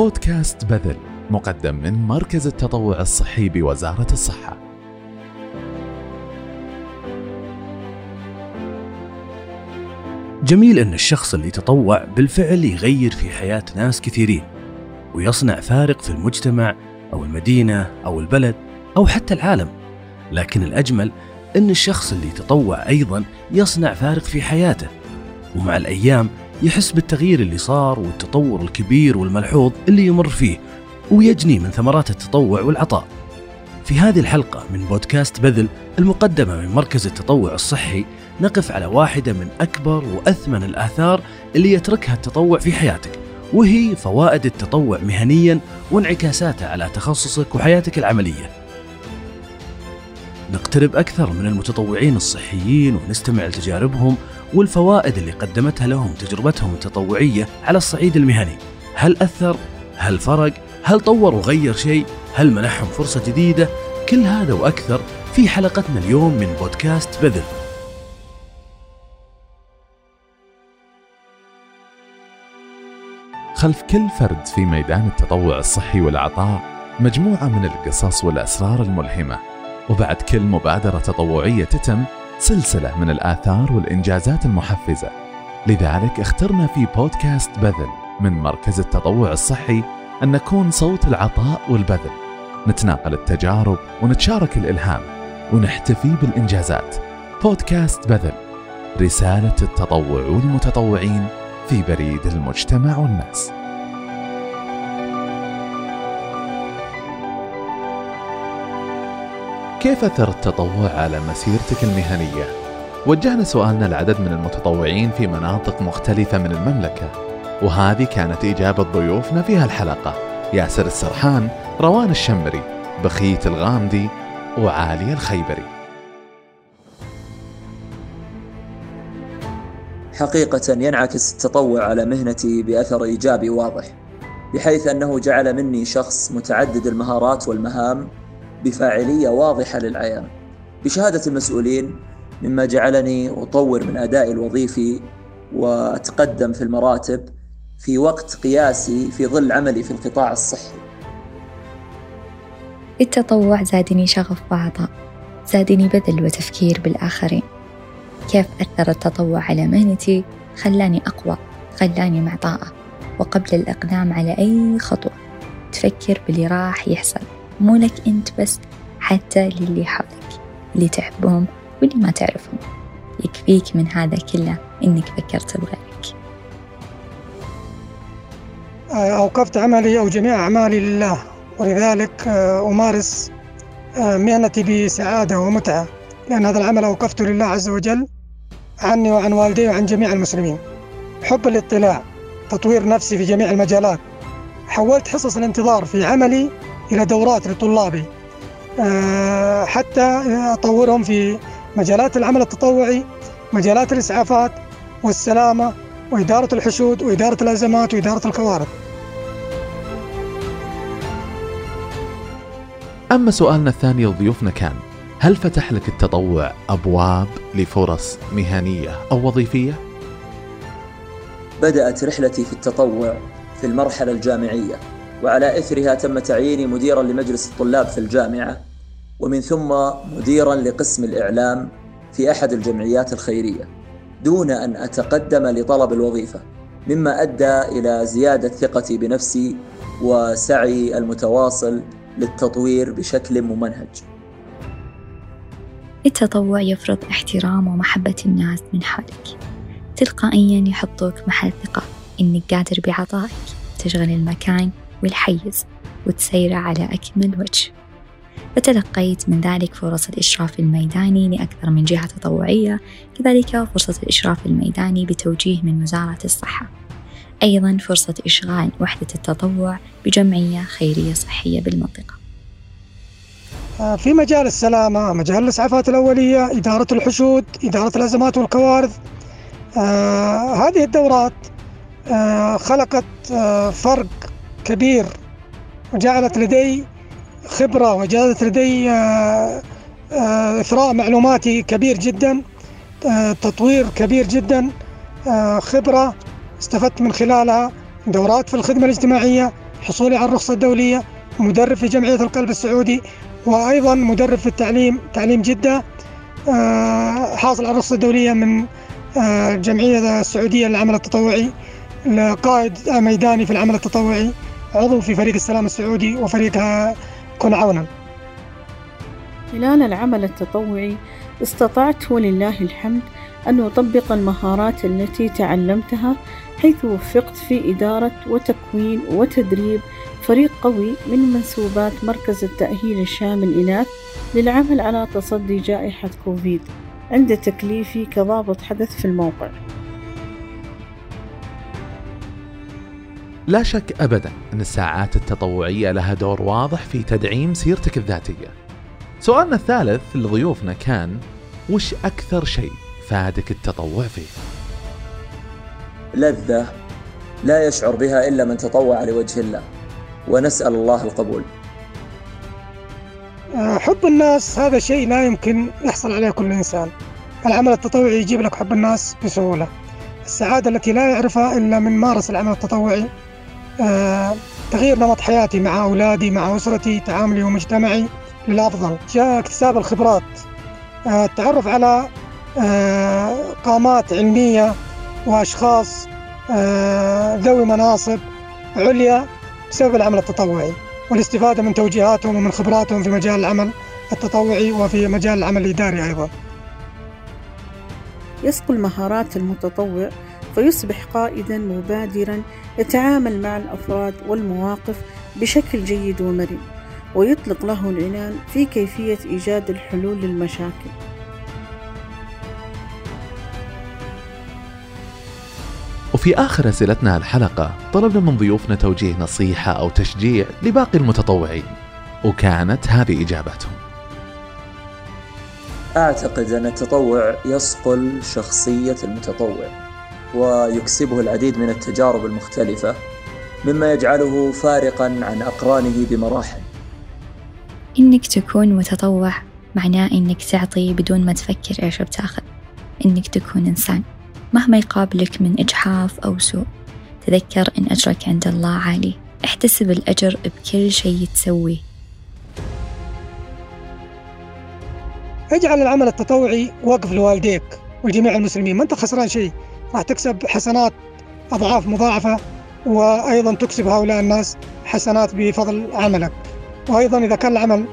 بودكاست بذل مقدم من مركز التطوع الصحي بوزارة الصحة. جميل أن الشخص اللي يتطوع بالفعل يغير في حياة ناس كثيرين ويصنع فارق في المجتمع أو المدينة أو البلد أو حتى العالم. لكن الأجمل أن الشخص اللي يتطوع أيضا يصنع فارق في حياته ومع الأيام يحس بالتغيير اللي صار والتطور الكبير والملحوظ اللي يمر فيه ويجني من ثمرات التطوع والعطاء. في هذه الحلقة من بودكاست بذل المقدمة من مركز التطوع الصحي نقف على واحدة من أكبر وأثمن الآثار اللي يتركها التطوع في حياتك وهي فوائد التطوع مهنيا وانعكاساته على تخصصك وحياتك العملية. نقترب أكثر من المتطوعين الصحيين ونستمع لتجاربهم والفوائد اللي قدمتها لهم تجربتهم التطوعية على الصعيد المهني هل أثر؟ هل فرق؟ هل طور وغير شيء؟ هل منحهم فرصة جديدة؟ كل هذا وأكثر في حلقتنا اليوم من بودكاست بذل خلف كل فرد في ميدان التطوع الصحي والعطاء مجموعة من القصص والأسرار الملهمة وبعد كل مبادرة تطوعية تتم سلسلة من الآثار والإنجازات المحفزة. لذلك اخترنا في بودكاست بذل من مركز التطوع الصحي أن نكون صوت العطاء والبذل. نتناقل التجارب ونتشارك الإلهام ونحتفي بالإنجازات. بودكاست بذل رسالة التطوع والمتطوعين في بريد المجتمع والناس. كيف أثر التطوع على مسيرتك المهنية؟ وجهنا سؤالنا لعدد من المتطوعين في مناطق مختلفة من المملكة. وهذه كانت إجابة ضيوفنا في هالحلقة. ياسر السرحان، روان الشمري، بخيت الغامدي وعالي الخيبري. حقيقة ينعكس التطوع على مهنتي بأثر إيجابي واضح بحيث أنه جعل مني شخص متعدد المهارات والمهام بفاعلية واضحة للعيان. بشهادة المسؤولين مما جعلني أطور من أدائي الوظيفي وأتقدم في المراتب في وقت قياسي في ظل عملي في القطاع الصحي. التطوع زادني شغف وعطاء زادني بذل وتفكير بالآخرين. كيف أثر التطوع على مهنتي؟ خلاني أقوى خلاني معطاءة. وقبل الإقدام على أي خطوة تفكر باللي راح يحصل. مو لك أنت بس حتى للي حولك اللي تحبهم واللي ما تعرفهم. يكفيك من هذا كله إنك فكرت بغيرك. أوقفت عملي أو جميع أعمالي لله ولذلك آه، أمارس آه، مهنتي بسعادة ومتعة لأن هذا العمل أوقفته لله عز وجل عني وعن والدي وعن جميع المسلمين. حب الاطلاع تطوير نفسي في جميع المجالات. حولت حصص الانتظار في عملي إلى دورات لطلابي آه، حتى أطورهم في مجالات العمل التطوعي مجالات الإسعافات والسلامة وإدارة الحشود وإدارة الأزمات وإدارة الكوارث. أما سؤالنا الثاني لضيوفنا كان هل فتح لك التطوع أبواب لفرص مهنية أو وظيفية؟ بدأت رحلتي في التطوع في المرحلة الجامعية. وعلى إثرها تم تعييني مديرا لمجلس الطلاب في الجامعة ومن ثم مديرا لقسم الإعلام في أحد الجمعيات الخيرية دون أن أتقدم لطلب الوظيفة مما أدى إلى زيادة ثقتي بنفسي وسعي المتواصل للتطوير بشكل ممنهج. التطوع يفرض احترام ومحبة الناس من حولك. تلقائيا يحطوك محل ثقة. إنك قادر بعطائك. تشغل المكان. والحيز وتسيره على أكمل وجه. فتلقيت من ذلك فرص الإشراف الميداني لأكثر من جهة تطوعية كذلك فرصة الإشراف الميداني بتوجيه من وزارة الصحة. أيضا فرصة إشغال وحدة التطوع بجمعية خيرية صحية بالمنطقة. آه، في مجال السلامة مجال الإسعافات الأولية إدارة الحشود إدارة الأزمات والكوارث. آه هذه الدورات آه خلقت آه فرق كبير وجعلت لدي خبرة وجعلت لدي آه آه إثراء معلوماتي كبير جدا آه تطوير كبير جدا خبرة استفدت من خلالها دورات في الخدمة الاجتماعية حصولي على الرخصة الدولية مدرب في جمعية القلب السعودي وأيضا مدرب في التعليم تعليم جدة حاصل على الرخصة الدولية من الجمعية السعودية للعمل التطوعي قائد ميداني في العمل التطوعي. عضو في فريق السلام السعودي وفريق كن عونا. خلال العمل التطوعي استطعت ولله الحمد أن أطبق المهارات التي تعلمتها حيث وفقت في إدارة وتكوين وتدريب فريق قوي من منسوبات مركز التأهيل الشامل إناث للعمل على تصدي جائحة كوفيد عند تكليفي كضابط حدث في الموقع. لا شك ابدا أن الساعات التطوعية لها دور واضح في تدعيم سيرتك الذاتية. سؤالنا الثالث لضيوفنا كان وش أكثر شيء فادك التطوع فيه؟ لذة لا يشعر بها إلا من تطوع لوجه الله ونسأل الله القبول حب الناس هذا شيء لا يمكن يحصل عليه كل إنسان العمل التطوعي يجيب لك حب الناس بسهولة السعادة التي لا يعرفها إلا من مارس العمل التطوعي تغيير نمط حياتي مع أولادي مع أسرتي تعاملي ومجتمعي للأفضل. جاء اكتساب الخبرات. آه، التعرف على قامات علمية وأشخاص آه، ذوي مناصب عليا بسبب العمل التطوعي والاستفادة من توجيهاتهم ومن خبراتهم في مجال العمل التطوعي وفي مجال العمل الإداري أيضا. يصقل مهارات المتطوع فيصبح قائدا مبادرا يتعامل مع الأفراد والمواقف بشكل جيد ومرن ويطلق له العنان في كيفية إيجاد الحلول للمشاكل. وفي آخر أسئلتنا الحلقة طلبنا من ضيوفنا توجيه نصيحة أو تشجيع لباقي المتطوعين وكانت هذه إجابتهم. أعتقد أن التطوع يصقل شخصية المتطوع. ويكسبه العديد من التجارب المختلفة مما يجعله فارقا عن أقرانه بمراحل. إنك تكون متطوع معناه إنك تعطي بدون ما تفكر إيش بتأخذ. إنك تكون إنسان مهما يقابلك من إجحاف أو سوء. تذكر إن أجرك عند الله عالي. احتسب الأجر بكل شيء تسويه. اجعل العمل التطوعي وقف لوالديك ولجميع المسلمين ما أنت خسران شيء. راح تكسب حسنات أضعاف مضاعفة وأيضا تكسب هؤلاء الناس حسنات بفضل عملك. وأيضا إذا كان العمل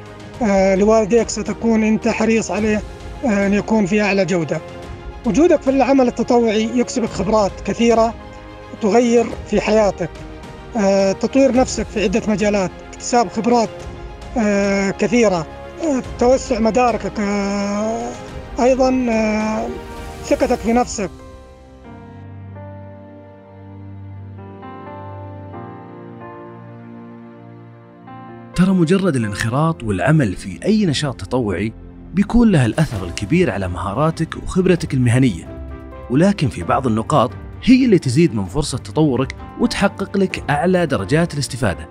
آه، لوالديك ستكون أنت حريص عليه آه، أن يكون في أعلى جودة. وجودك في العمل التطوعي يكسبك خبرات كثيرة تغير في حياتك آه، تطوير نفسك في عدة مجالات اكتساب خبرات كثيرة توسع مداركك أيضا ثقتك في نفسك. ترى مجرد الانخراط والعمل في أي نشاط تطوعي بيكون لها الأثر الكبير على مهاراتك وخبرتك المهنية. ولكن في بعض النقاط هي اللي تزيد من فرصة تطورك وتحقق لك أعلى درجات الاستفادة.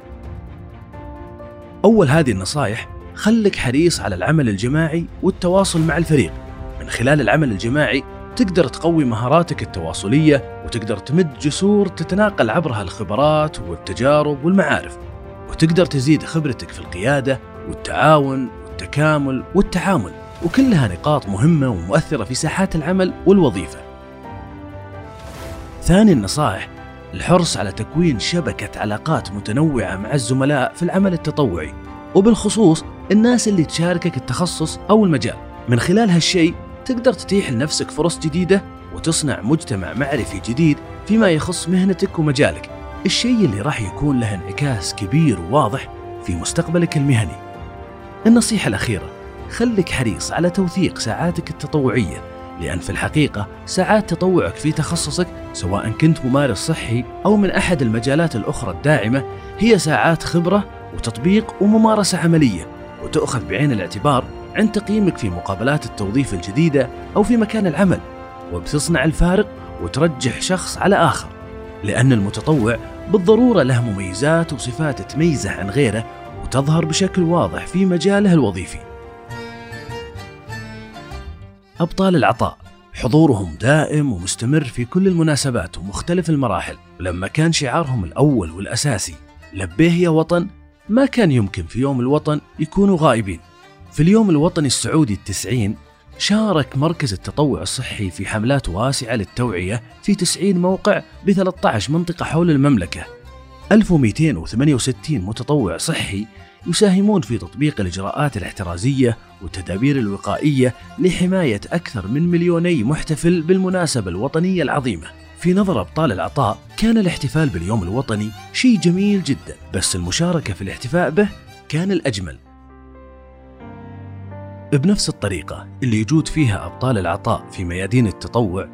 أول هذه النصائح خلك حريص على العمل الجماعي والتواصل مع الفريق. من خلال العمل الجماعي تقدر تقوي مهاراتك التواصلية وتقدر تمد جسور تتناقل عبرها الخبرات والتجارب والمعارف. وتقدر تزيد خبرتك في القيادة والتعاون والتكامل والتعامل. وكلها نقاط مهمة ومؤثرة في ساحات العمل والوظيفة. ثاني النصائح الحرص على تكوين شبكة علاقات متنوعة مع الزملاء في العمل التطوعي. وبالخصوص الناس اللي تشاركك التخصص أو المجال. من خلال هالشيء تقدر تتيح لنفسك فرص جديدة وتصنع مجتمع معرفي جديد فيما يخص مهنتك ومجالك. الشيء اللي راح يكون له انعكاس كبير وواضح في مستقبلك المهني. النصيحة الأخيرة خلك حريص على توثيق ساعاتك التطوعية لأن في الحقيقة ساعات تطوعك في تخصصك سواء كنت ممارس صحي أو من أحد المجالات الأخرى الداعمة هي ساعات خبرة وتطبيق وممارسة عملية وتؤخذ بعين الاعتبار عند تقييمك في مقابلات التوظيف الجديدة أو في مكان العمل وبتصنع الفارق وترجح شخص على آخر. لأن المتطوع بالضرورة له مميزات وصفات تميزه عن غيره وتظهر بشكل واضح في مجاله الوظيفي. أبطال العطاء. حضورهم دائم ومستمر في كل المناسبات ومختلف المراحل، ولما كان شعارهم الأول والأساسي لبيه يا وطن ما كان يمكن في يوم الوطن يكونوا غائبين. في اليوم الوطني السعودي التسعين شارك مركز التطوع الصحي في حملات واسعة للتوعية في 90 موقع ب 13 منطقة حول المملكة. 1268 متطوع صحي يساهمون في تطبيق الإجراءات الاحترازية والتدابير الوقائية لحماية أكثر من مليوني محتفل بالمناسبة الوطنية العظيمة. في نظر أبطال العطاء كان الاحتفال باليوم الوطني شيء جميل جدا بس المشاركة في الاحتفاء به كان الأجمل. بنفس الطريقة اللي يجود فيها أبطال العطاء في ميادين التطوع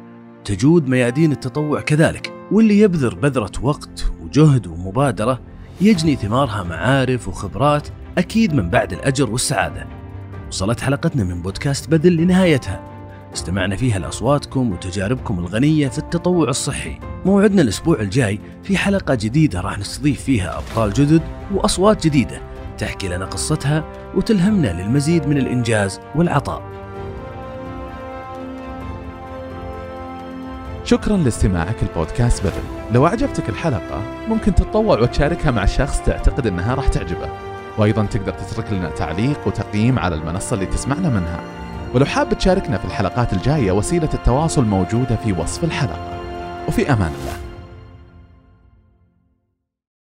تجود ميادين التطوع كذلك واللي يبذر بذرة وقت وجهد ومبادرة يجني ثمارها معارف وخبرات أكيد من بعد الأجر والسعادة. وصلت حلقتنا من بودكاست بذل لنهايتها. استمعنا فيها لأصواتكم وتجاربكم الغنية في التطوع الصحي. موعدنا الأسبوع الجاي في حلقة جديدة راح نستضيف فيها أبطال جدد وأصوات جديدة. تحكي لنا قصتها وتلهمنا للمزيد من الإنجاز والعطاء. شكرا لاستماعك البودكاست بذل لو أعجبتك الحلقة ممكن تتطوع وتشاركها مع شخص تعتقد أنها راح تعجبه. وأيضا تقدر تترك لنا تعليق وتقييم على المنصة اللي تسمعنا منها. ولو حاب تشاركنا في الحلقات الجاية وسيلة التواصل موجودة في وصف الحلقة. وفي أمان الله.